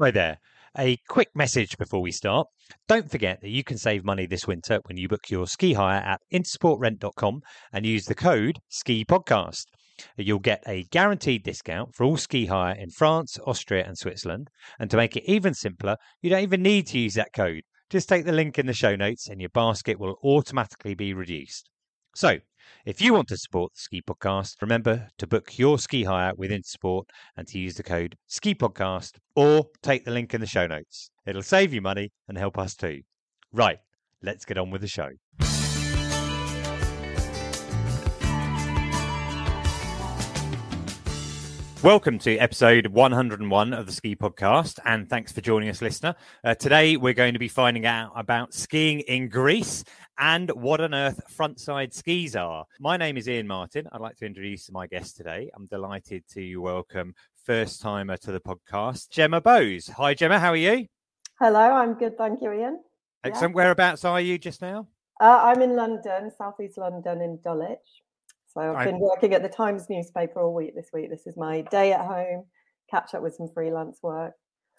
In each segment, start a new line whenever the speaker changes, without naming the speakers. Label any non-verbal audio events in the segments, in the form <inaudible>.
Hi there. A quick message before we start. Don't forget that you can save money this winter when you book your ski hire at intersportrent.com and use the code SKI PODCAST. You'll get a guaranteed discount for all ski hire in France, Austria, and Switzerland. And to make it even simpler, you don't even need to use that code. Just take the link in the show notes and your basket will automatically be reduced. So, if you want to support the Ski Podcast, remember to book your ski hire with Intersport and to use the code Ski Podcast or take the link in the show notes. It'll save you money and help us too. Right, let's get on with the show. Welcome to episode 101 of the Ski Podcast, and thanks for joining us, listener. Uh, today, we're going to be finding out about skiing in Greece and what on earth frontside skis are. My name is Iain Martin. I'd like to introduce my guest today. I'm delighted to welcome first timer to the podcast, Gemma Bowes. Hi, Gemma. How are you?
Hello, I'm good. Thank you, Iain.
Excellent. Yeah. Whereabouts are you just now?
Uh, I'm in London, southeast London, in Dulwich. So I've been working at the Times newspaper all week this week. This is my day at home, catch up with some freelance work.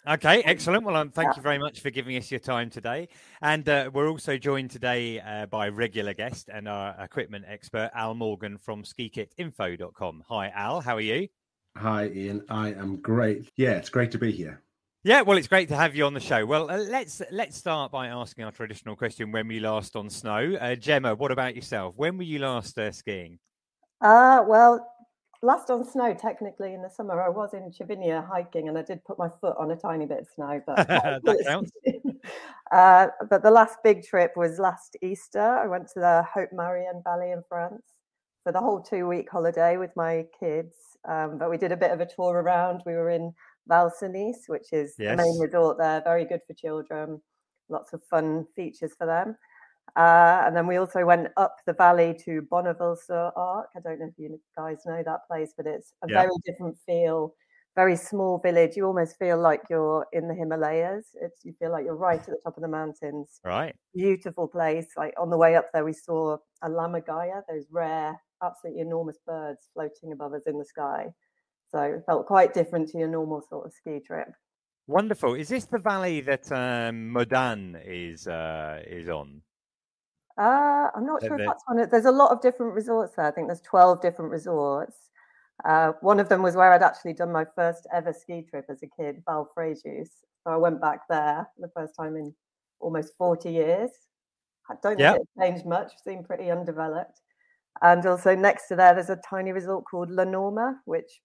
Okay, excellent. Well, um, thank you very much for giving us your time today. And uh, we're also joined today uh, by regular guest and our equipment expert, Al Morgan from skikitinfo.com. Hi, Al. How are you?
Hi, Iain. I am great. Yeah, it's great to be here.
Yeah, well, it's great to have you on the show. Well, uh, let's let's start by asking our traditional question: When were you last on snow? Uh, Gemma, what about yourself? When were you last uh, skiing?
Uh, well, last on snow, technically in the summer, I was in Cervinia hiking and I did put my foot on a tiny bit of snow, but <laughs>
that <laughs> counts. <laughs>
uh, but the last big trip was last Easter. I went to the Haute Maurienne Valley in France for the whole two week holiday with my kids. Um, but we did a bit of a tour around. We were in Val which is yes. the main resort there, very good for children, lots of fun features for them. Uh, and then we also went up the valley to Bonneval-sur-Arc. I don't know if you guys know that place, but it's a yeah. very different feel, very small village. You almost feel like you're in the Himalayas. It's you feel like you're right at the top of the mountains.
Right.
Beautiful place. Like on the way up there, we saw a lammergeier, those rare, absolutely enormous birds floating above us in the sky. So it felt quite different to your normal sort of ski trip.
Wonderful. Is this the valley that um, Modane is uh, is on?
Uh, I'm not sure if that's one. There's a lot of different resorts there. I think there's 12 different resorts. Uh, one of them was where I'd actually done my first ever ski trip as a kid, Val Frejus. So I went back there the first time in almost 40 years. I don't think yep. it changed much, seemed pretty undeveloped. And also next to there, there's a tiny resort called La Norma, which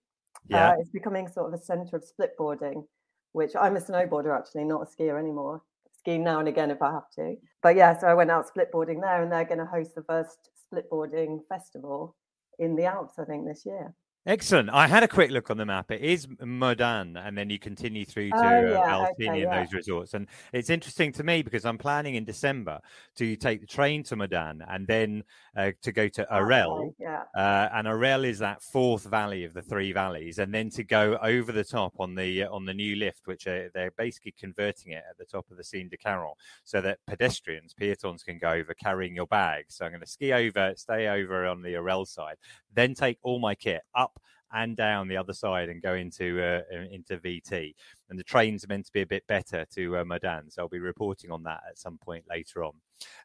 yeah. uh, is becoming sort of a center of splitboarding, which I'm a snowboarder actually, not a skier anymore ski now and again if I have to. But yeah, so I went out splitboarding there, and they're going to host the first splitboarding festival in the Alps, I think, this year.
Excellent. I had a quick look on the map. It is Modane, and then you continue through to oh, yeah, uh, Altini okay, yeah. those resorts. And it's interesting to me because I'm planning in December to take the train to Modane and then uh, to go to Orelle.
Okay, yeah.
Uh, and Orelle is that fourth valley of the three valleys, and then to go over the top on the on the new lift, which are, they're basically converting it at the top of the Cime de Caron, so that pedestrians, peatons can go over carrying your bags. So I'm going to ski over, stay over on the Orelle side, then take all my kit up and down the other side and go into uh, into VT. And the trains are meant to be a bit better to uh, Modane, so I'll be reporting on that at some point later on.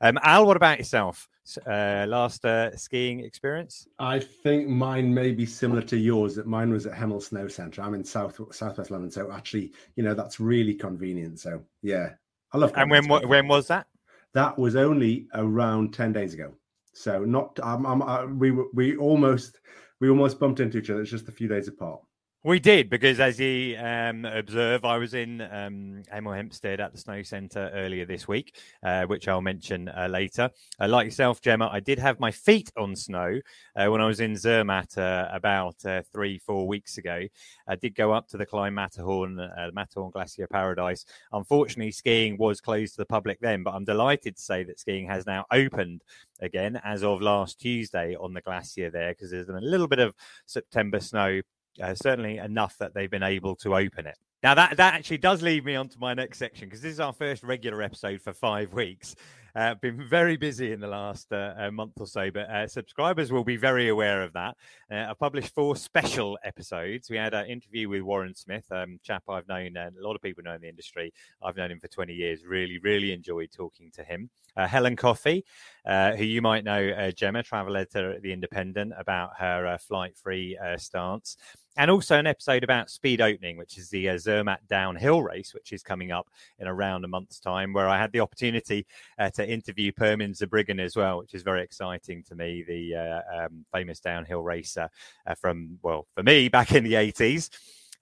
Um, Al, what about yourself? Uh, last uh, skiing experience?
I think mine may be similar to yours. That mine was at Hemel Snow Centre. I'm in South Southwest London, so actually, you know, that's really convenient. So yeah, I love.
And when when was that?
That was only around ten days ago. So not, um, um, uh, we we almost we almost bumped into each other. It's just a few days apart.
We did because, as you um, observe, I was in um, Hemel Hempstead at the Snow Centre earlier this week, uh, which I'll mention uh, later. Uh, like yourself, Gemma, I did have my feet on snow uh, when I was in Zermatt uh, about uh, three, four weeks ago. I did go up to the Klein Matterhorn, Matterhorn Glacier Paradise. Unfortunately, skiing was closed to the public then, but I'm delighted to say that skiing has now opened again as of last Tuesday on the glacier there because there's a little bit of September snow uh, certainly enough that they've been able to open it. Now that that actually does lead me on to my next section because this is our first regular episode for five weeks, Uh, been very busy in the last uh, uh, month or so, but uh, subscribers will be very aware of that. Uh, I published four special episodes. We had an interview with Warren Smith, um, chap I've known, uh, a lot of people know in the industry. I've known him for 20 years. Really, really enjoyed talking to him. Helen Coffey, who you might know, Gemma, travel editor at The Independent, about her flight free stance and also an episode about speed opening, which is the uh, Zermatt downhill race, which is coming up in around a month's time, where I had the opportunity uh, to interview Pirmin Zurbriggen as well, which is very exciting to me, the uh, um, famous downhill racer uh, from, well, for me, back in the 80s.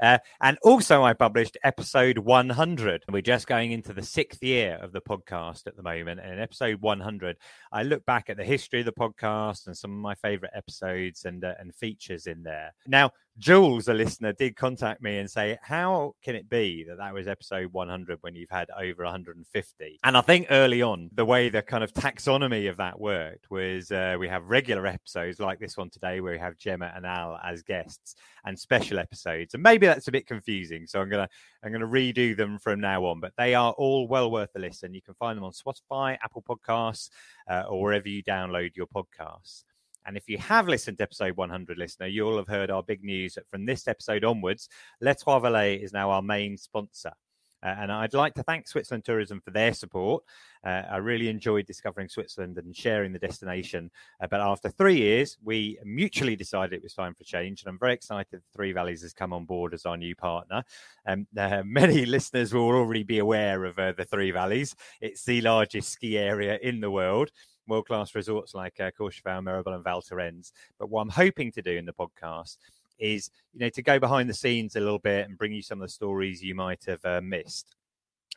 Uh, and also, I published episode 100. We're just going into the sixth year of the podcast at the moment. And in episode 100, I look back at the history of the podcast and some of my favorite episodes and, uh, and features in there. Now, Jules, a listener, did contact me and say, How can it be that that was episode 100 when you've had over 150? And I think early on, the way the kind of taxonomy of that worked was uh, we have regular episodes like this one today, where we have Gemma and Al as guests, and special episodes. And maybe that's a bit confusing. So I'm going to I'm going to redo them from now on, but they are all well worth a listen. You can find them on Spotify, Apple Podcasts, uh, or wherever you download your podcasts. And if you have listened to episode 100, listener, you'll have heard our big news that from this episode onwards, Les Trois Vallées is now our main sponsor. Uh, and I'd like to thank Switzerland Tourism for their support. Uh, I really enjoyed discovering Switzerland and sharing the destination. Uh, but after three years, we mutually decided it was time for change. And I'm very excited that Three Valleys has come on board as our new partner. Um, <laughs> uh, many listeners will already be aware of uh, the Three Valleys. It's the largest ski area in the world world class resorts like uh, Courchevel, Meribel, and Val Thorens. But what I'm hoping to do in the podcast is, you know, to go behind the scenes a little bit and bring you some of the stories you might have uh, missed.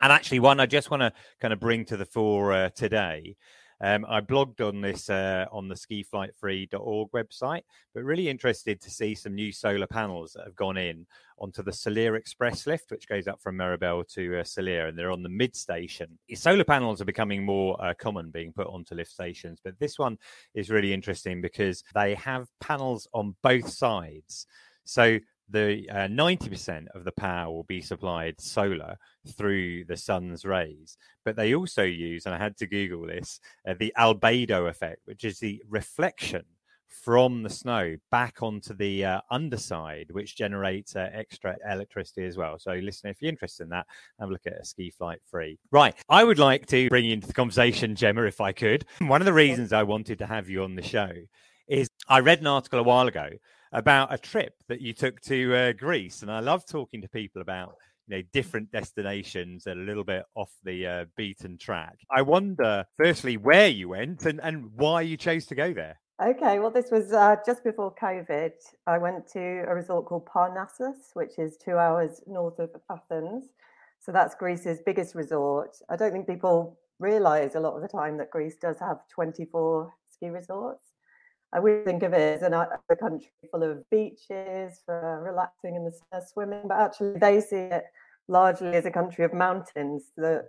And actually, one I just want to kind of bring to the fore uh, today um, I blogged on this uh, on the skiflightfree.org website, but really interested to see some new solar panels that have gone in onto the Saulire Express lift, which goes up from Meribel to uh, Salers, and they're on the mid station. Solar panels are becoming more uh, common being put onto lift stations, but this one is really interesting because they have panels on both sides. So the uh, 90% of the power will be supplied solar through the sun's rays. But they also use, and I had to Google this, uh, the albedo effect, which is the reflection from the snow back onto the uh, underside, which generates uh, extra electricity as well. So, listen, if you're interested in that, have a look at a ski flight free. Right. I would like to bring you into the conversation, Gemma, if I could. One of the reasons I wanted to have you on the show is I read an article a while ago about a trip that you took to uh, Greece, and I love talking to people about you know different destinations that are a little bit off the uh, beaten track. I wonder, firstly, where you went and and why you chose to go there.
Okay, well, this was uh, just before COVID. I went to a resort called Parnassos, which is two hours north of Athens. So that's Greece's biggest resort. I don't think people realize a lot of the time that Greece does have 24 ski resorts. I would think of it as an, a country full of beaches for relaxing in the sun, swimming, but actually they see it largely as a country of mountains. The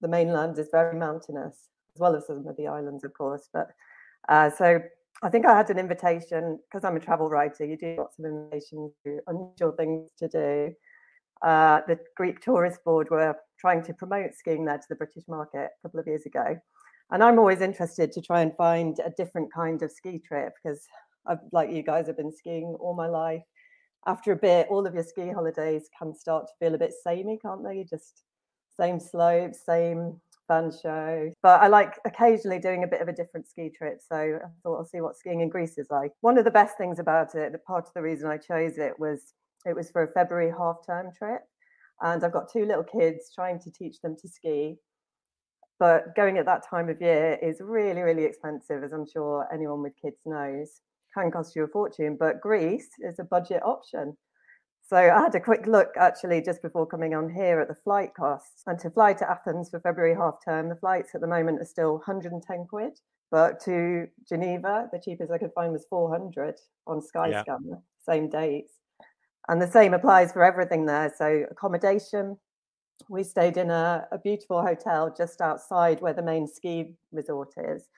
the mainland is very mountainous, as well as some of the islands, of course. But uh, so I think I had an invitation because I'm a travel writer. You do lots of invitations to unusual things to do. Uh, the Greek Tourist Board were trying to promote skiing there to the British market a couple of years ago. And I'm always interested to try and find a different kind of ski trip because, I've, like you guys, have been skiing all my life. After a bit, all of your ski holidays can start to feel a bit samey, can't they? Just same slopes, same fun show. But I like occasionally doing a bit of a different ski trip. So I thought I'll see what skiing in Greece is like. One of the best things about it, the part of the reason I chose it was it was for a February half term trip. And I've got two little kids trying to teach them to ski but going at that time of year is really, really expensive, as I'm sure anyone with kids knows. Can cost you a fortune, but Greece is a budget option. So I had a quick look actually just before coming on here at the flight costs. And to fly to Athens for February half term, the flights at the moment are still 110 quid. But to Geneva, the cheapest I could find was 400 on Skyscanner, yeah. same dates. And the same applies for everything there. So accommodation, we stayed in a, a, beautiful hotel just outside where the main ski resort is.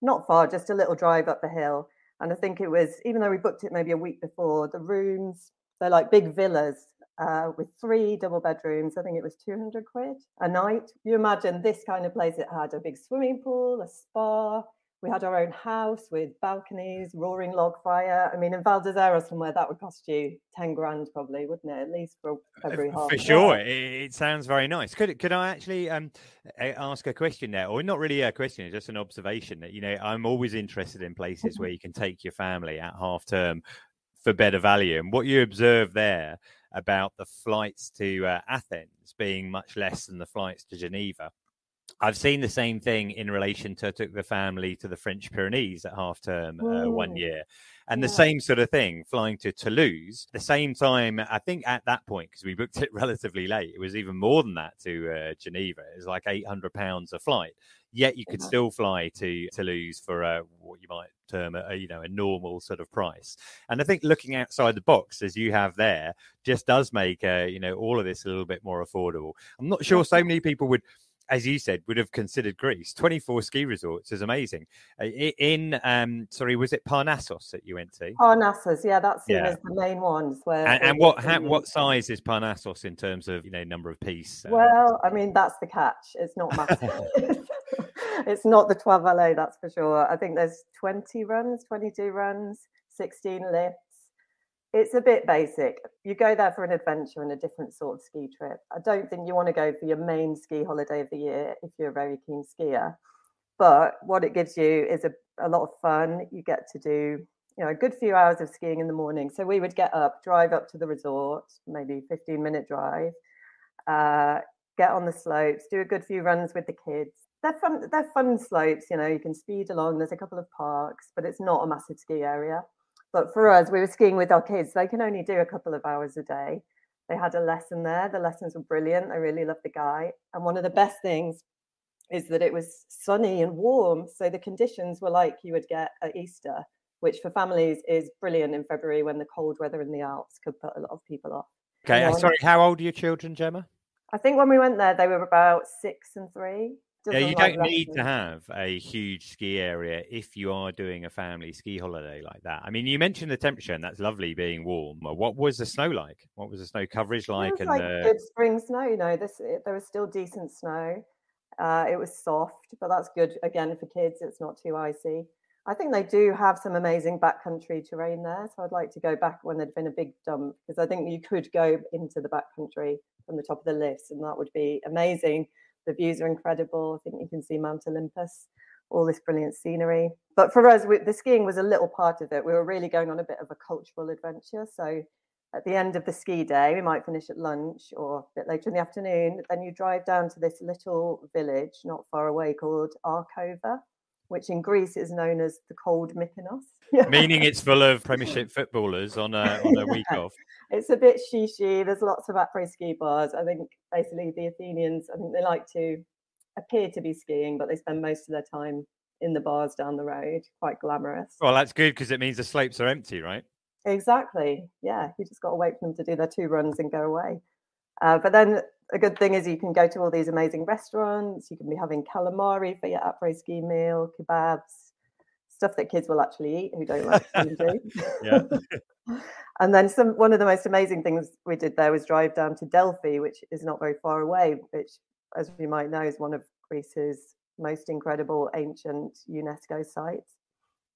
Not far, just a little drive up the hill. And I think it was, even though we booked it maybe a week before, the rooms, they're like big villas uh, with three double bedrooms. I think it was 200 quid a night. You imagine this kind of place. It had a big swimming pool, a spa, we had our own house with balconies, roaring log fire. I mean, in Val somewhere, that would cost you 10 grand probably, wouldn't it? At least for uh, every half.
For sure. It, it, sounds very nice. Could could I actually um, ask a question there? Or not really a question, just an observation that, you know, I'm always interested in places where you can take your family at half term for better value. And what you observe there about the flights to uh, Athens being much less than the flights to Geneva I've seen the same thing in relation to took the family to the French Pyrenees at half term uh, one year, and yeah. the same sort of thing flying to Toulouse. The same time, I think at that point because we booked <laughs> it relatively late, it was even more than that to uh, Geneva. It was like eight hundred pounds a flight. Yet you could yeah. still fly to Toulouse for uh, what you might term a, you know a normal sort of price. And I think looking outside the box as you have there just does make uh, you know all of this a little bit more affordable. I'm not sure so many people would as you said, would have considered Greece. 24 ski resorts is amazing. Uh, in, um, sorry, was it Parnassos that you went to?
Parnassos, yeah, that's yeah. the main ones. Where
and, and what ha- what size is Parnassos in terms of you know number of piece?
Uh, well, I mean that's the catch. It's not massive. <laughs> <laughs> it's not the Trois Vallées, that's for sure. I think there's 20 runs, 22 runs, 16 lifts it's a bit basic. You go there for an adventure and a different sort of ski trip. I don't think you want to go for your main ski holiday of the year if you're a very keen skier. But what it gives you is a, a lot of fun. You get to do, you know, a good few hours of skiing in the morning. So we would get up, drive up to the resort, maybe 15 minute drive, uh, get on the slopes, do a good few runs with the kids. They're fun, they're fun slopes, you know, you can speed along. There's a couple of parks, but it's not a massive ski area. But for us, we were skiing with our kids. They can only do a couple of hours a day. They had a lesson there. The lessons were brilliant. I really loved the guy. And one of the best things is that it was sunny and warm. So the conditions were like you would get at Easter, which for families is brilliant in February when the cold weather in the Alps could put a lot of people off.
Okay. sorry, how old are your children, Gemma?
I think when we went there, they were about six and three
yeah, you don't need to have a huge ski area if you are doing a family ski holiday like that. I mean, you mentioned the temperature, and that's lovely being warm. What was the snow like? What was the snow coverage like?
and like the... good spring snow. You know, this it, there was still decent snow. Uh, it was soft, but that's good again for kids. It's not too icy. I think they do have some amazing backcountry terrain there. So I'd like to go back when there'd been a big dump because I think you could go into the backcountry from the top of the lifts, and that would be amazing the views are incredible. I think you can see Mount Olympus, all this brilliant scenery. But for us, we, the skiing was a little part of it. We were really going on a bit of a cultural adventure. So at the end of the ski day, we might finish at lunch or a bit later in the afternoon. Then you drive down to this little village not far away called Arachova, which in Greece is known as the cold Mykonos.
Meaning it's full of Premiership <laughs> footballers on a, on a week off <laughs>
it's a bit shishy. There's lots of après ski bars. I think basically the Athenians, I think they like to appear to be skiing, but they spend most of their time in the bars down the road. Quite glamorous.
Well, that's good because it means the slopes are empty, right?
Exactly. Yeah, you just got to wait for them to do their two runs and go away. Uh, but then a good thing is you can go to all these amazing restaurants. You can be having calamari for your après ski meal, kebabs, stuff that kids will actually eat who don't like to <laughs> yeah. <laughs> and then some one of the most amazing things we did there was drive down to Delphi, which is not very far away, which, as you might know, is one of Greece's most incredible ancient UNESCO sites,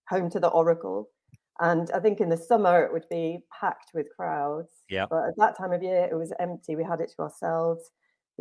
home to the Oracle. And I think in the summer it would be packed with crowds.
Yeah.
But at that time of year, it was empty. We had it to ourselves.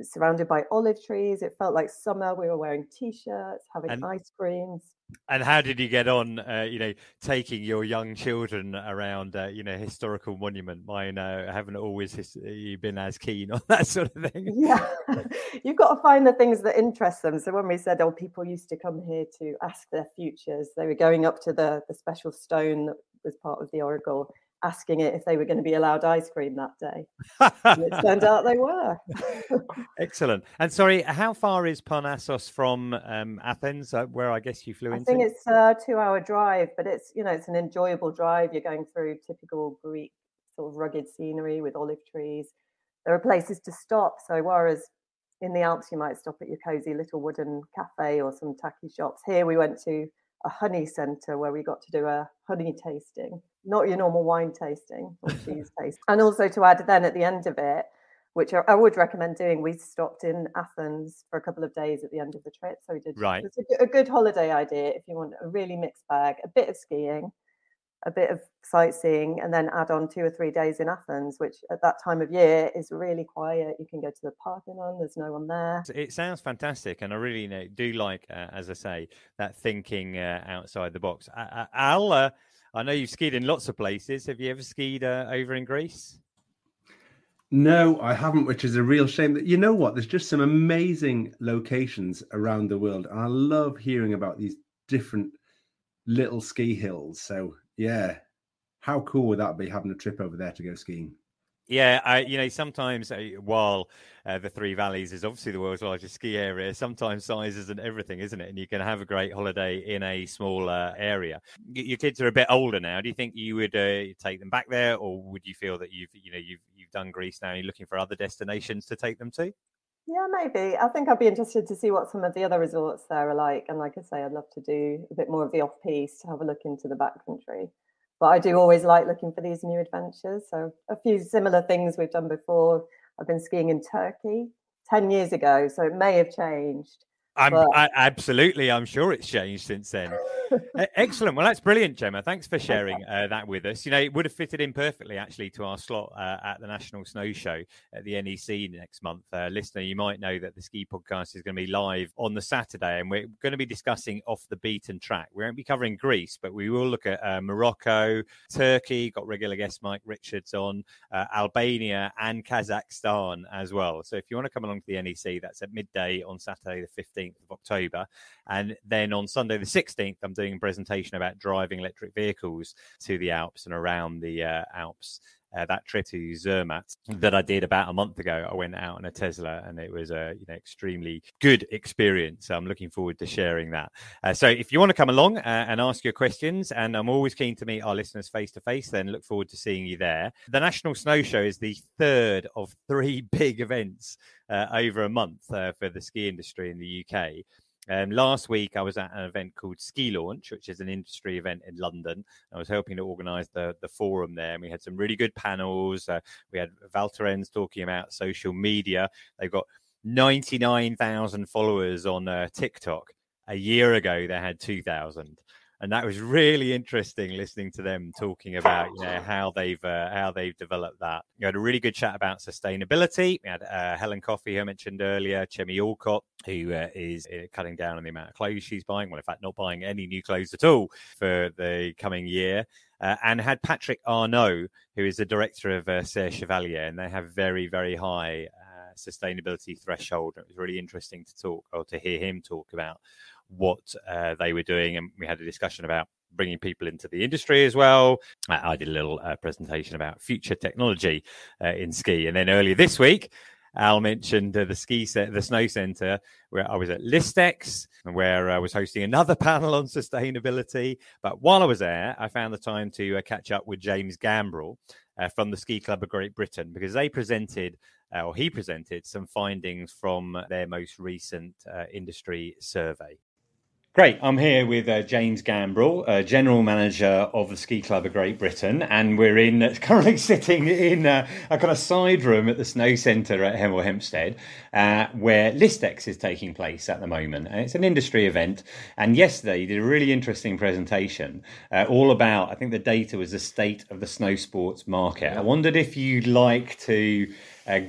Surrounded by olive trees. It felt like summer. We were wearing t-shirts, having and, ice creams.
And how did you get on? Uh, you know, taking your young children around, uh, you know, historical monument. Mine uh, haven't always his- been as keen <laughs> on that sort of thing.
Yeah, <laughs> you've got to find the things that interest them. So when we said, "Oh, people used to come here to ask their futures," they were going up to the the special stone that was part of the oracle asking it if they were going to be allowed ice cream that day. it turned <laughs> out they were.
Excellent. And sorry, how far is Parnassos from um, Athens, uh, where I guess you flew
I
into?
I think it's a two-hour drive, but it's you know it's an enjoyable drive. You're going through typical Greek sort of rugged scenery with olive trees. There are places to stop. So whereas in the Alps you might stop at your cozy little wooden cafe or some tacky shops, here we went to a honey centre where we got to do a honey tasting not your normal wine tasting or cheese taste. And also to add then at the end of it, which I would recommend doing. We stopped in Athens for a couple of days at the end of the trip, so we did.
Right,
it's a, a good holiday idea if you want a really mixed bag, a bit of skiing, a bit of sightseeing, and then add on two or three days in Athens, which at that time of year is really quiet. You can go to the Parthenon; there's no one there.
It sounds fantastic, and I really you know, do like, uh, as I say, that thinking uh, outside the box. Uh, Al, uh, I know you've skied in lots of places. Have you ever skied uh, over in Greece?
No, I haven't, which is a real shame. That you know what? There's just some amazing locations around the world, and I love hearing about these different little ski hills. So yeah, how cool would that be having a trip over there to go skiing?
Yeah, I, you know, sometimes uh, while uh, the Three Valleys is obviously the world's largest ski area, sometimes size isn't everything, isn't it? And you can have a great holiday in a smaller area. Your kids are a bit older now. Do you think you would uh, take them back there, or would you feel that you've, you know, you've you've done Greece now? And you're looking for other destinations to take them to?
Yeah, maybe. I think I'd be interested to see what some of the other resorts there are like. And like I say, I'd love to do a bit more of the off piste to have a look into the backcountry but I do always like looking for these new adventures. So a few similar things we've done before. I've been skiing in Turkey 10 years ago, so it may have changed.
I'm. I, absolutely. I'm sure it's changed since then. <laughs> Excellent. Well, that's brilliant, Gemma. Thanks for sharing uh, that with us. You know, it would have fitted in perfectly actually to our slot uh, at the National Snow Show at the NEC next month. Uh, listener, you might know that the ski podcast is going to be live on the Saturday, and we're going to be discussing off the beaten track. We won't be covering Greece, but we will look at uh, Morocco, Turkey. Got regular guest Mike Richards on uh, Albania and Kazakhstan as well. So if you want to come along to the NEC, that's at midday on Saturday the 15th of October, and then on Sunday the 16th, I'm doing a presentation about driving electric vehicles to the Alps and around the uh, Alps. Uh, that trip to Zermatt that I did about a month ago, I went out in a Tesla, and it was a you know extremely good experience. So I'm looking forward to sharing that. Uh, so if you want to come along uh, and ask your questions, and I'm always keen to meet our listeners face to face, then look forward to seeing you there. The National Snow Show is the third of three <laughs> big events uh, over a month uh, for the ski industry in the UK. Um, last week, I was at an event called Ski Launch, which is an industry event in London. I was helping to organise the the forum there, and we had some really good panels. Uh, we had Val Thorens talking about social media. They've got ninety nine thousand followers on uh, TikTok. A year ago, they had two thousand and that was really interesting listening to them talking about you know how they've uh, how they've developed that. You had a really good chat about sustainability. We had uh, Helen Coffey, who I mentioned earlier, Chemi Alcott, who uh, is uh, cutting down on the amount of clothes she's buying. Well, in fact, not buying any new clothes at all for the coming year. Uh, and had Patrick Arnaud, who is the director of uh, Chevalier, and they have very, very high sustainability threshold. It was really interesting to talk or to hear him talk about what uh, they were doing, and we had a discussion about bringing people into the industry as well. I did a little uh, presentation about future technology uh, in ski, and then earlier this week. Al mentioned uh, the ski set, the snow center, where I was at Listex, where I was hosting another <laughs> panel on sustainability. But while I was there, I found the time to uh, catch up with James Gambrill uh, from the Ski Club of Great Britain because they presented uh, or he presented some findings from their most recent uh, industry survey. Great. I'm here with uh, James Gambrill, uh, General Manager of the Ski Club of Great Britain, and we're in uh, <laughs> currently sitting in uh, a kind of side room at the Snow Centre at Hemel Hempstead, uh, where Listex is taking place at the moment. And it's an industry event. And yesterday, you did a really interesting presentation uh, all about, I think the data was the state of the snow sports market. Yeah. I wondered if you'd like to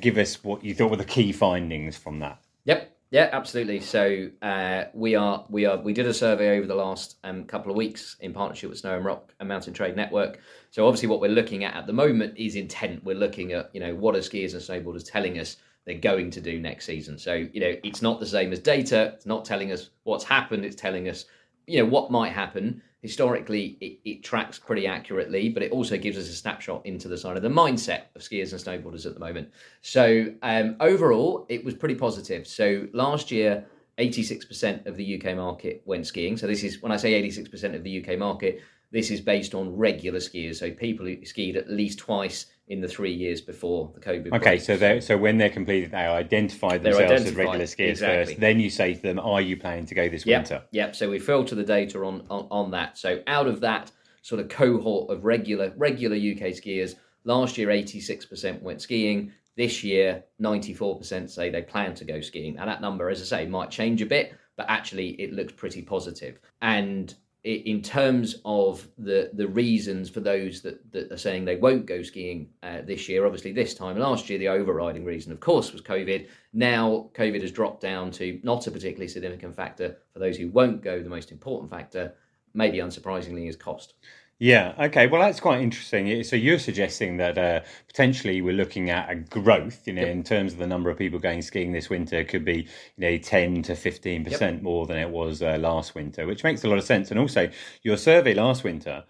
give us what you thought were the key findings from that.
Yep. Yeah, absolutely. So uh, we are we are we did a survey over the last um, couple of weeks in partnership with Snow and Rock and Mountain Trade Network. So obviously, what we're looking at at the moment is intent. We're looking at you know what are skiers and snowboarders telling us they're going to do next season. So you know it's not the same as data. It's not telling us what's happened. It's telling us you know what might happen historically it, it, tracks pretty accurately, but it also gives us a snapshot into the side of the mindset of skiers and snowboarders at the moment. So um, overall, it was pretty positive. So last year, 86% of the UK market went skiing. So this is when I say 86% of the UK market, this is based on regular skiers, so people who skied at least twice in the three years before the COVID.
Okay, so they so when they're completed, they identify themselves identified, as regular skiers exactly. first. Then you say to them, "Are you planning to go this
yep,
winter?"
Yep. So we filter the data on, on on that. So out of that sort of cohort of regular regular UK skiers. Last year, 86% went skiing. This year, 94% say they plan to go skiing. Now, that number, as I say, might change a bit, but actually it looks pretty positive. And in terms of the the reasons for those that, that are saying they won't go skiing uh, this year, obviously this time last year the overriding reason, of course, was COVID. Now COVID has dropped down to not a particularly significant factor for those who won't go. The most important factor, maybe unsurprisingly, is cost.
Yeah. Okay. Well, that's quite interesting. So you're suggesting that uh, potentially we're looking at a growth, you know, yep. in terms of the number of people going skiing this winter could be, you know, ten to fifteen yep. percent more than it was uh, last winter, which makes a lot of sense. And also, your survey last winter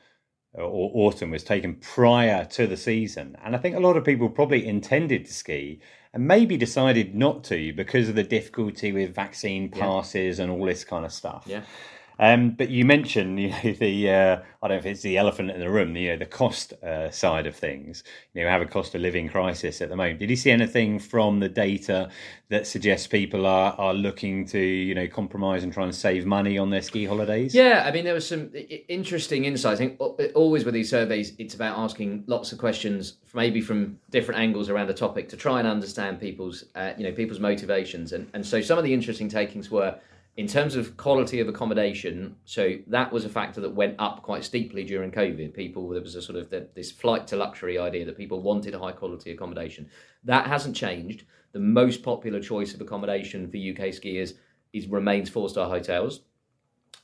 uh, or autumn was taken prior to the season, and I think a lot of people probably intended to ski and maybe decided not to because of the difficulty with vaccine passes yeah. and all this kind of stuff.
Yeah.
Um, but you mentioned you know, <laughs> the uh, I don't know if it's the elephant in the room, you know, the cost uh, side of things. You know, we have a cost of living crisis at the moment. Did you see anything from the data that suggests people are are looking to you know compromise and try and save money on their ski holidays?
Yeah, I mean there was some interesting insights. I think always with these surveys, it's about asking lots of questions, maybe from different angles around the topic, to try and understand people's uh, you know people's motivations. And and so some of the interesting takings were in terms of quality of accommodation, so that was a factor that went up quite steeply during COVID. People, there was a sort of the, this flight to luxury idea that people wanted high quality accommodation. That hasn't changed. The most popular choice of accommodation for UK skiers is remains four star hotels.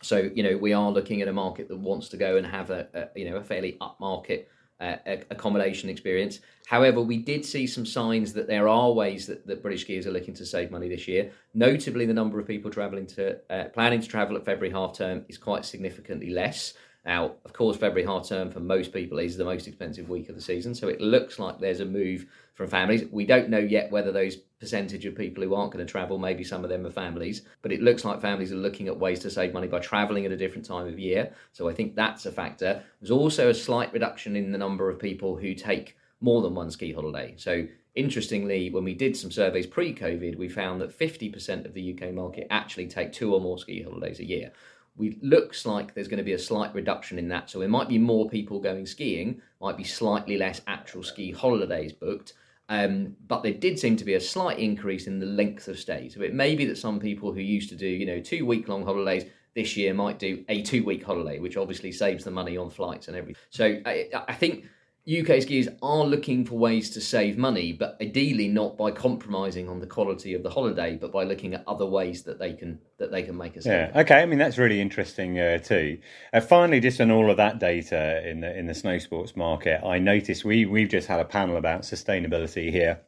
So you know we are looking at a market that wants to go and have a, a you know a fairly upmarket uh, accommodation experience. However, we did see some signs that there are ways that, that British skiers are looking to save money this year. Notably, the number of people travelling to uh, planning to travel at February half term is quite significantly less. Now, of course, February half term for most people is the most expensive week of the season, so it looks like there's a move from families. We don't know yet whether those percentage of people who aren't going to travel, maybe some of them are families, but it looks like families are looking at ways to save money by traveling at a different time of year. So I think that's a factor. There's also a slight reduction in the number of people who take more than one ski holiday. So interestingly, when we did some surveys pre-COVID, we found that 50% of the UK market actually take two or more ski holidays a year we looks like there's going to be a slight reduction in that. So there might be more people going skiing, might be slightly less actual ski holidays booked. Um, but there did seem to be a slight increase in the length of stay. So it may be that some people who used to do, you know, two week long holidays this year might do a two week holiday, which obviously saves the money on flights and everything. So I, I think UK skiers are looking for ways to save money, but ideally not by compromising on the quality of the holiday, but by looking at other ways that they can that they can make a
saving. Yeah, okay. I mean that's really interesting uh, too. Uh, finally, just on all of that data in the in the snow sports market, I noticed we we've just had a panel about sustainability here.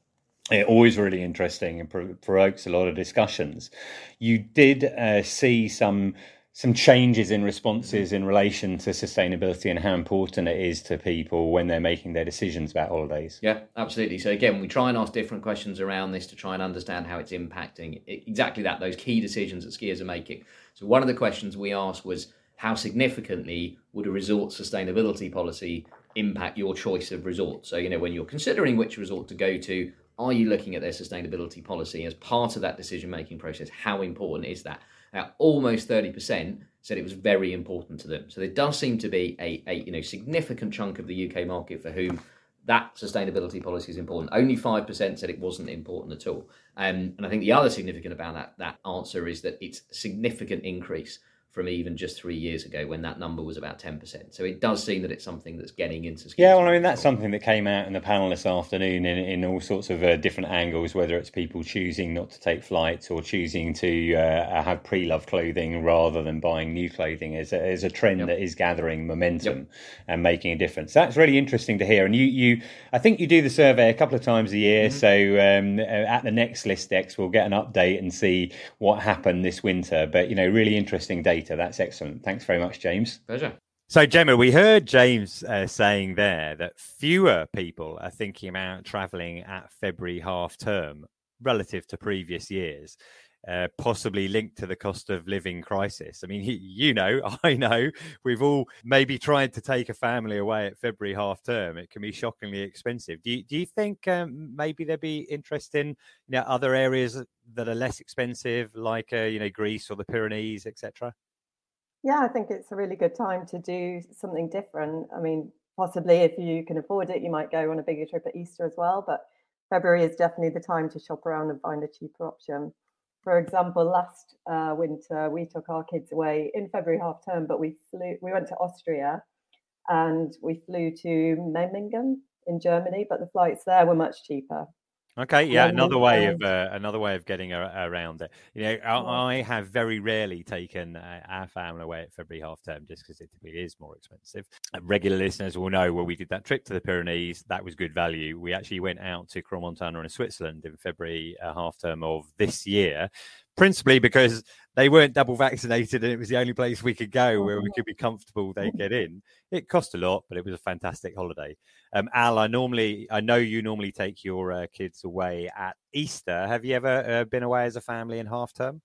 It always really interesting and provokes a lot of discussions. You did uh, see some some changes in responses mm. in relation to sustainability and how important it is to people when they're making their decisions about holidays.
Yeah, absolutely. So again, we try and ask different questions around this to try and understand how it's impacting exactly that those key decisions that skiers are making. So one of the questions we asked was how significantly would a resort sustainability policy impact your choice of resort? So you know when you're considering which resort to go to, are you looking at their sustainability policy as part of that decision making process? How important is that? Now, almost 30% said it was very important to them. So there does seem to be a, a you know significant chunk of the UK market for whom that sustainability policy is important. Only 5% said it wasn't important at all. Um, and I think the other significant about that, that answer is that it's a significant increase from even just three years ago when that number was about 10%. So it does seem that it's something that's getting into
Yeah, well, I mean, that's something that came out in the panel this afternoon in, in all sorts of uh, different angles, whether it's people choosing not to take flights or choosing to uh, have pre love clothing rather than buying new clothing is a, is a trend yep. that is gathering momentum yep. and making a difference. That's really interesting to hear. And you, you, I think you do the survey a couple of times a year. Mm-hmm. So um, at the next Listex, we'll get an update and see what happened this winter. But, you know, really interesting data data. That's excellent. Thanks very much, James.
Pleasure.
So, Gemma, we heard James uh, saying there that fewer people are thinking about travelling at February half term relative to previous years. Uh, possibly linked to the cost of living crisis. I mean, he, you know, <laughs> I know, we've all maybe tried to take a family away at February half term. It can be shockingly expensive. Do you, do you think um, maybe there'd be interest in you know, other areas that are less expensive, like uh, you know Greece or the Pyrenees, etc.?
Yeah, I think it's a really good time to do something different. I mean, possibly if you can afford it, you might go on a bigger trip at Easter as well. But February is definitely the time to shop around and find a cheaper option. For example, last uh, winter we took our kids away in February half term, but we flew. We went to Austria, and we flew to Memmingen in Germany, but the flights there were much cheaper.
Okay, yeah, another way of uh, another way of getting a, around it. You know, I, I have very rarely taken uh, our family away at February half term just because it typically is more expensive. Uh, regular listeners will know where we did that trip to the Pyrenees. That was good value. We actually went out to Crans-Montana in Switzerland in February uh, half term of this year, principally because they weren't double vaccinated and it was the only place we could go where we oh. could be comfortable they get in it cost a lot but it was a fantastic holiday um, al i normally i know you normally take your uh, kids away at easter have you ever uh, been away as a family in half term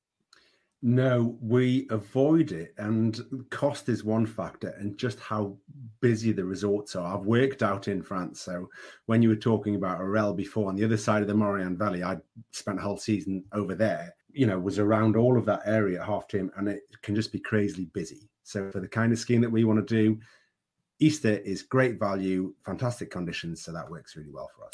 no, we avoid it, and cost is one factor, and just how busy the resorts are. I've worked out in France, so when you were talking about Orelle before on the other side of the Maurienne Valley, I spent a whole season over there. You know, was around all of that area half term, and it can just be crazily busy. So for the kind of skiing that we want to do, Easter is great value, fantastic conditions, so that works really well for us.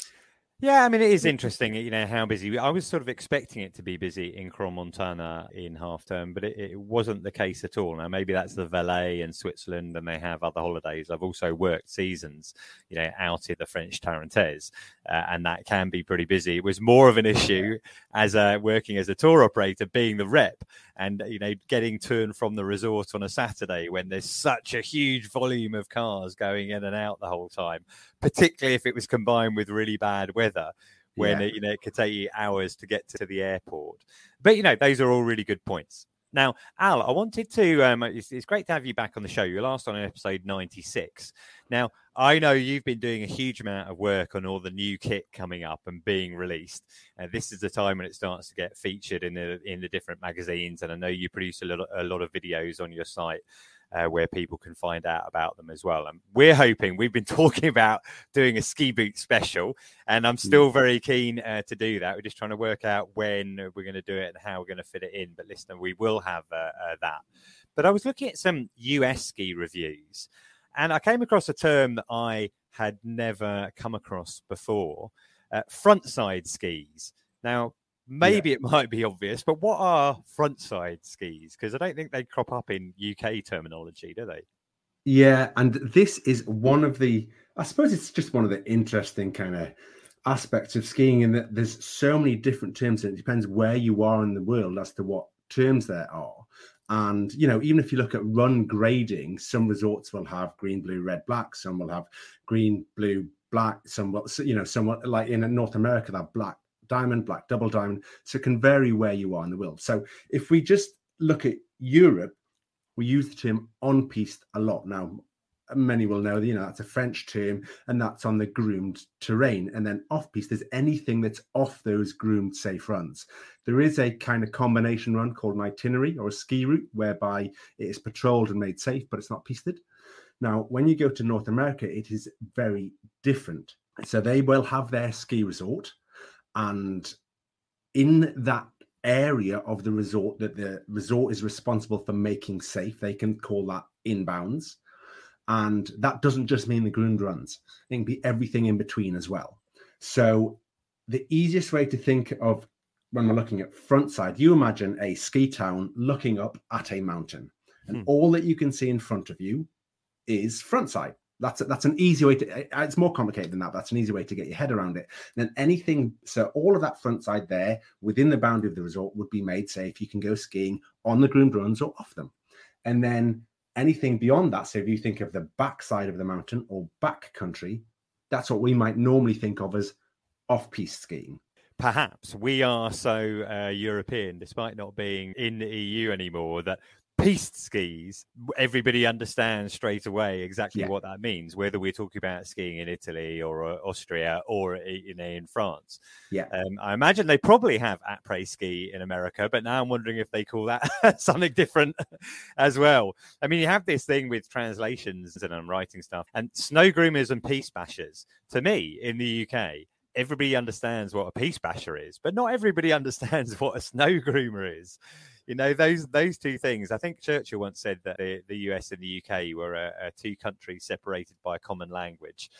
Yeah, I mean, it is interesting, you know, how busy. I was sort of expecting it to be busy in Crans-Montana in half term, but it, it, wasn't the case at all. Now, maybe that's the Valais and Switzerland, and they have other holidays. I've also worked seasons, you know, out in the French Tarentaise, uh, and that can be pretty busy. It was more of an <laughs> issue as a, working as a tour operator, being the rep, and you know, getting to and from the resort on a Saturday when there's such a huge volume of cars going in and out the whole time particularly if it was combined with really bad weather when yeah. it, you know it could take you hours to get to the airport. But you know, those are all really good points. Now, Al, I wanted to. Um, it's, it's, great to have you back on the show. You're last on episode 96. Now, I know you've been doing a huge amount of work on all the new kit coming up and being released. And this is the time when it starts to get featured in the in the different magazines. And I know you produce a lot, a lot of videos on your site uh, where people can find out about them as well. And we're hoping we've been <laughs> talking about doing a ski boot special, and I'm mm. still very keen uh, to do that. We're just trying to work out when we're going to do it and how we're going to fit it in. But listen, we will have uh, uh, that. But I was looking at some US ski reviews, and I came across a term that I had never come across before: uh, frontside skis. Now, maybe yeah. it <laughs> might be obvious, but what are frontside skis? Because I don't think they crop up in UK terminology, do they?
Yeah, and this is one of the, I suppose it's just one of the interesting kind of aspects of skiing in that there's so many different terms and it depends where you are in the world as to what terms there are. And you know, even if you look at run grading, some resorts will have green, blue, red, black. Some will have green, blue, black. Some will, you know, somewhat like in North America, have black, diamond, black, double diamond. So it can vary where you are in the world. So if we just look at Europe, we use the term on piste a lot. Now, many will know, that you know, that's a French term and that's on the groomed terrain. And then off piste there's anything that's off those groomed safe runs. There is a kind of combination run called an itinerary or a ski route whereby it is patrolled and made safe, but it's not pisted. Now, when you go to North America, it is very different. So they will have their ski resort and in that area of the resort that the resort is responsible for making safe, they can call that inbounds. And that doesn't just mean the groomed runs, it can be everything in between as well. So, the easiest way to think of when we're looking at front side, you imagine a ski town looking up at a mountain, and hmm. all that you can see in front of you is front side. That's a, that's an easy way to. Eh, it's more complicated than that. That's an easy way to get your head around it. And then anything, so all of that front side there within the boundary of the resort would be made safe. You can go skiing on the groomed runs or off them. And then anything beyond that, so if you think of the back side of the mountain or back country, that's what we might normally think of as off-piste skiing.
Perhaps we are so uh, European, despite not being in the EU anymore, that piste skis, everybody understands straight away exactly yeah. what that means, whether we're talking about skiing in Italy or uh, Austria or in, in France.
Yeah.
Um, I imagine they probably have après ski in America, but now I'm wondering if they call that <laughs> something different as well. I mean, you have this thing with translations and I'm writing stuff, and snow groomers and piste bashers, to me, in the UK, everybody understands what a piste basher is, but not everybody <laughs> understands what a snow groomer is you know those those two things. I think Churchill once said that the, the US and the UK were a, a two countries separated by a common language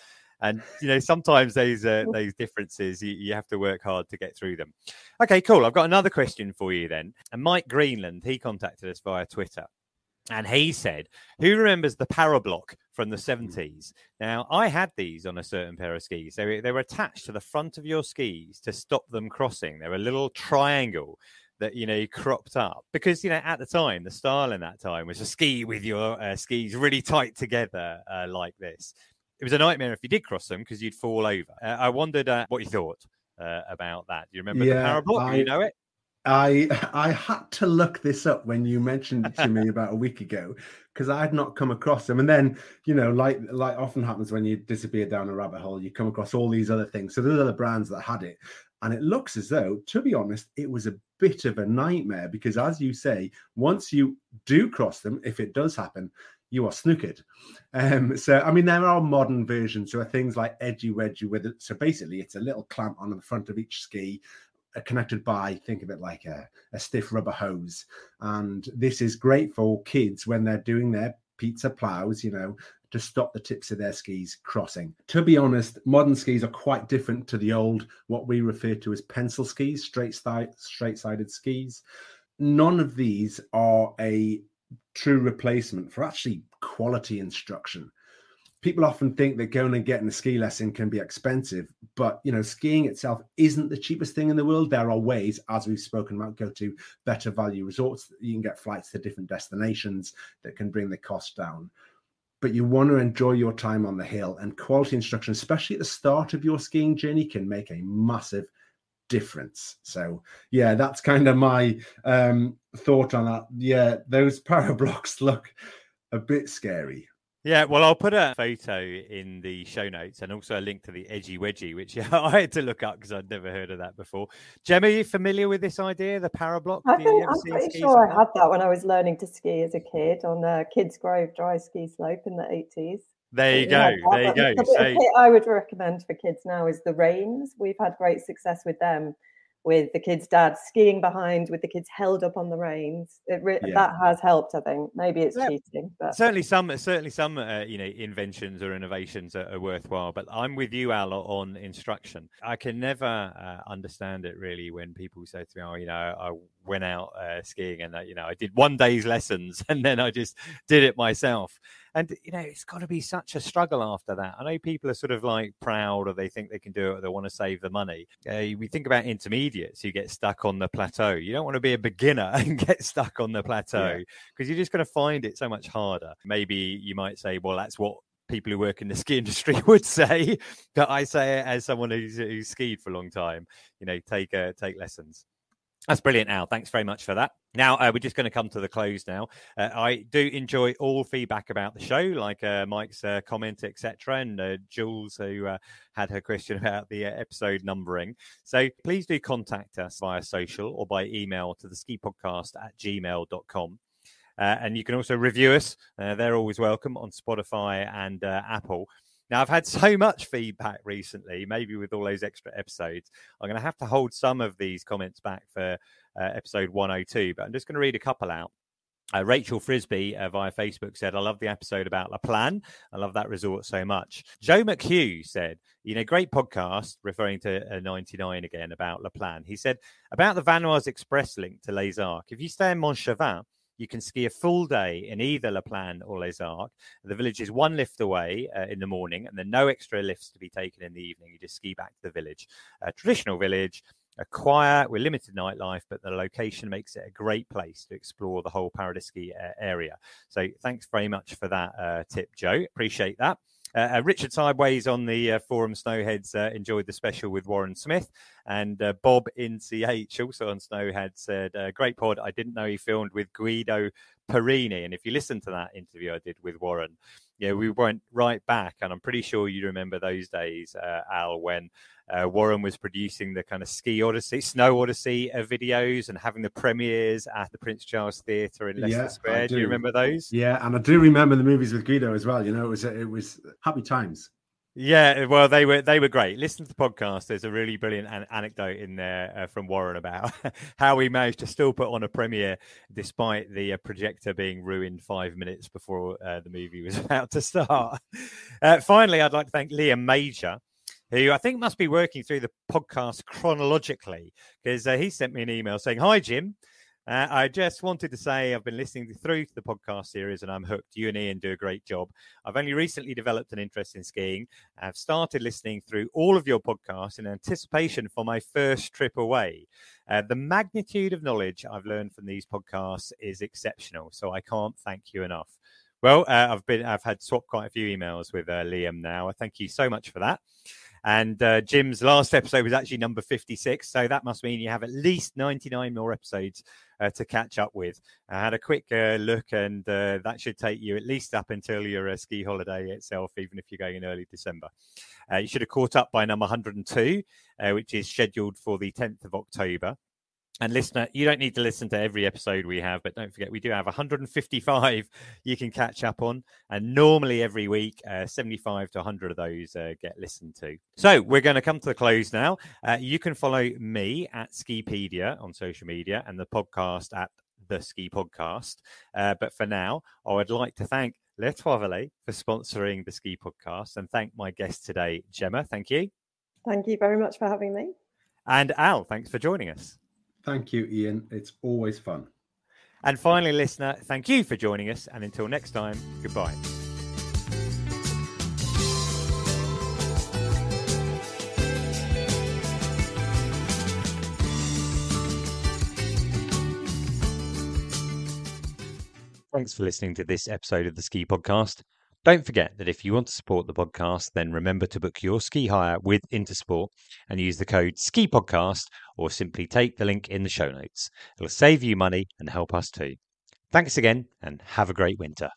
and you know sometimes those uh, <laughs> those differences you, you, have to work hard to get through them okay cool i've got another question for you then and mike greenland he contacted us via twitter and he said, Who remembers the Parablack from the 70s? Now, I had these on a certain pair of skis. They were, they were attached to the front of your skis to stop them crossing. They were a little triangle that, you know, cropped up because, you know, at the time, the style in that time was to ski with your uh, skis really tight together uh, like this. It was a nightmare if you did cross them because you'd fall over. Uh, I wondered uh, what you thought uh, about that. Do you remember yeah, the Parablack? I... Do you know it?
I <laughs> I had to look this up when you mentioned it to me <laughs> about a week ago because I had not come across them. And then you know, like like often happens when you disappear down a rabbit hole, you come across all these other things. So there's other brands that had it, and it looks as though, to be honest, it was a bit of a nightmare because, as you say, once you do cross them, if it does happen, you are snookered. Um, so, I mean, there are modern versions. So, things like edgy wedgy with it. So, basically, it's a little clamp on the front of each ski, connected by think of it like a, a stiff rubber hose and this is great for kids when they're doing their pizza plows you know to stop the tips of their skis crossing to be honest modern skis are quite different to the old what we refer to as pencil skis straight side straight sided skis none of these are a true replacement for actually quality instruction people often think that going and getting a ski lesson can be expensive, but you know, skiing itself isn't the cheapest thing in the world. There are ways, as we've spoken about, go to better value resorts. You can get flights to different destinations that can bring the cost down. But you want to enjoy your time on the hill, and quality instruction, especially at the start of your skiing journey, can make a massive difference. So yeah, that's kind of my um, thought on that. Yeah, those power Parablacks <laughs> look a bit scary.
Yeah, well, I'll put a photo in the show notes and also a link to the edgy wedgie, which <laughs> I had to look up because I'd never heard of that before. Gemma, are you familiar with this idea, the Parablack?
I think, I'm pretty sure I had that when I was learning to ski as a kid on the Kidsgrove dry ski slope in the 80s.
There you go. There you go.
So, I would recommend for kids now is the Reins. We've had great success with them with the kids' dad skiing behind with the kids held up on the reins. It re- yeah. that has helped, I think. Maybe it's yeah. cheating, but
certainly some certainly some uh, you know inventions or innovations are, are, worthwhile. But I'm with you, Al, on instruction. I can never uh, understand it really when people say to me, "Oh, you know, I went out uh, skiing and uh, you know I did one day's lessons <laughs> and then I just did it myself." And you know, it's got to be such a struggle after that. I know people are sort of like proud or they think they can do it or they want to save the money. Uh, we think about intermediates who get stuck on the plateau. You don't want to be a beginner <laughs> and get stuck on the plateau because yeah. you're just going to find it so much harder. Maybe you might say, well, that's what people who work in the <laughs> ski industry would say, but I say it as someone who's, who's skied for a long time. You know, take uh, take lessons. That's brilliant, Al. Thanks very much for that. Now, uh, we're just going to come to the close now. Uh, I do enjoy all feedback about the show, like uh, Mike's uh, comment, etc., and uh, Jules, who uh, had her question <laughs> about the episode numbering. So please do contact us via social or by email to the ski podcast at gmail.com. and you can also review us. they're always welcome on Spotify and Apple. Now, I've had <laughs> so much feedback recently, maybe with all those extra episodes. I'm going to have to hold some of these comments back for uh, episode 102, but I'm just going to read a couple out. Uh, Rachel Frisbee uh, via Facebook said, I love the episode about La Plagne. I love that resort so much. Joe McHugh said, you know, great podcast, referring to uh, 99 again about La Plagne. He said, about the Vanoise Express link to Les Arcs, if you stay in Montchavin, you can ski a full day in either La Plagne or Les Arcs. The village is one lift away uh, in the morning, and then no extra lifts to be taken in the evening. You just ski back to the village. A traditional village, a quiet with limited nightlife, but the location makes it a great place to explore the whole Paradiski uh, area. So thanks very much for that uh, tip, Joe. Appreciate that. Uh, uh, Richard Sideways on the uh, forum Snowheads uh, enjoyed the special with Warren Smith, and Bob in CH also on Snowhead said, "Great pod. I didn't know he filmed with Guido Perrini." And if you listen to that interview I did with Warren, yeah, we went right back, and I'm pretty sure you remember those days, Al, when uh, Warren was producing the kind of ski odyssey, snow odyssey uh, videos and having the premieres at the Prince Charles Theatre in Leicester yeah, Square. Do. do. you remember those?
Yeah, and I do remember the movies with Guido as well. You know, it was it was happy times.
Yeah, well, they were they were great. Listen to the podcast. There's a really brilliant an- anecdote in there uh, from Warren about <laughs> how we managed to still put on a premiere despite the uh, projector being ruined five minutes before uh, the movie was <laughs> about to start. Uh, finally, I'd like to thank Liam Major. Who I think must be working through the podcast chronologically because uh, he sent me an email saying, Hi, Jim. Uh, I just wanted to say I've been listening through to the podcast series and I'm hooked. You and Iain do a great job. I've only recently developed an interest in skiing. I've started listening through all of your podcasts in anticipation for my first trip away. Uh, the magnitude of knowledge I've learned from these podcasts is exceptional, so I can't thank you enough. Well, uh, I've been I've had swapped quite a few emails with uh, Liam now. I thank you so much for that. And uh, Jim's last episode was actually number 56. So that must mean you have at least 99 more episodes to catch up with. I had a quick uh, look, and uh, that should take you at least up until your uh, ski holiday itself, even if you're going in early December. Uh, you should have caught up by number 102, which is scheduled for the 10th of October. And listener, you don't need to listen to every episode we have, but don't forget we do have 155 <laughs> you can catch up on, and normally every week, uh, 75 to 100 of those uh, get listened to. So we're going to come to the close now. Uh, you can follow me at Skipedia on social media and the podcast at the Ski Podcast. Uh, but for now, I would like to thank Trois for sponsoring the Ski Podcast, and thank my guest today, Gemma. Thank you.
Thank you very much for having me.
And Al, thanks for joining us.
Thank you, Iain. It's always fun.
And finally, listener, thank you for joining us. And until next time, goodbye. Thanks for listening to this episode of the Ski Podcast. Don't forget that if you want to support the podcast, then remember to book your ski hire with Intersport and use the code Ski Podcast, or simply take the link in the show notes. It'll save you money and help us too. Thanks again and have a great winter.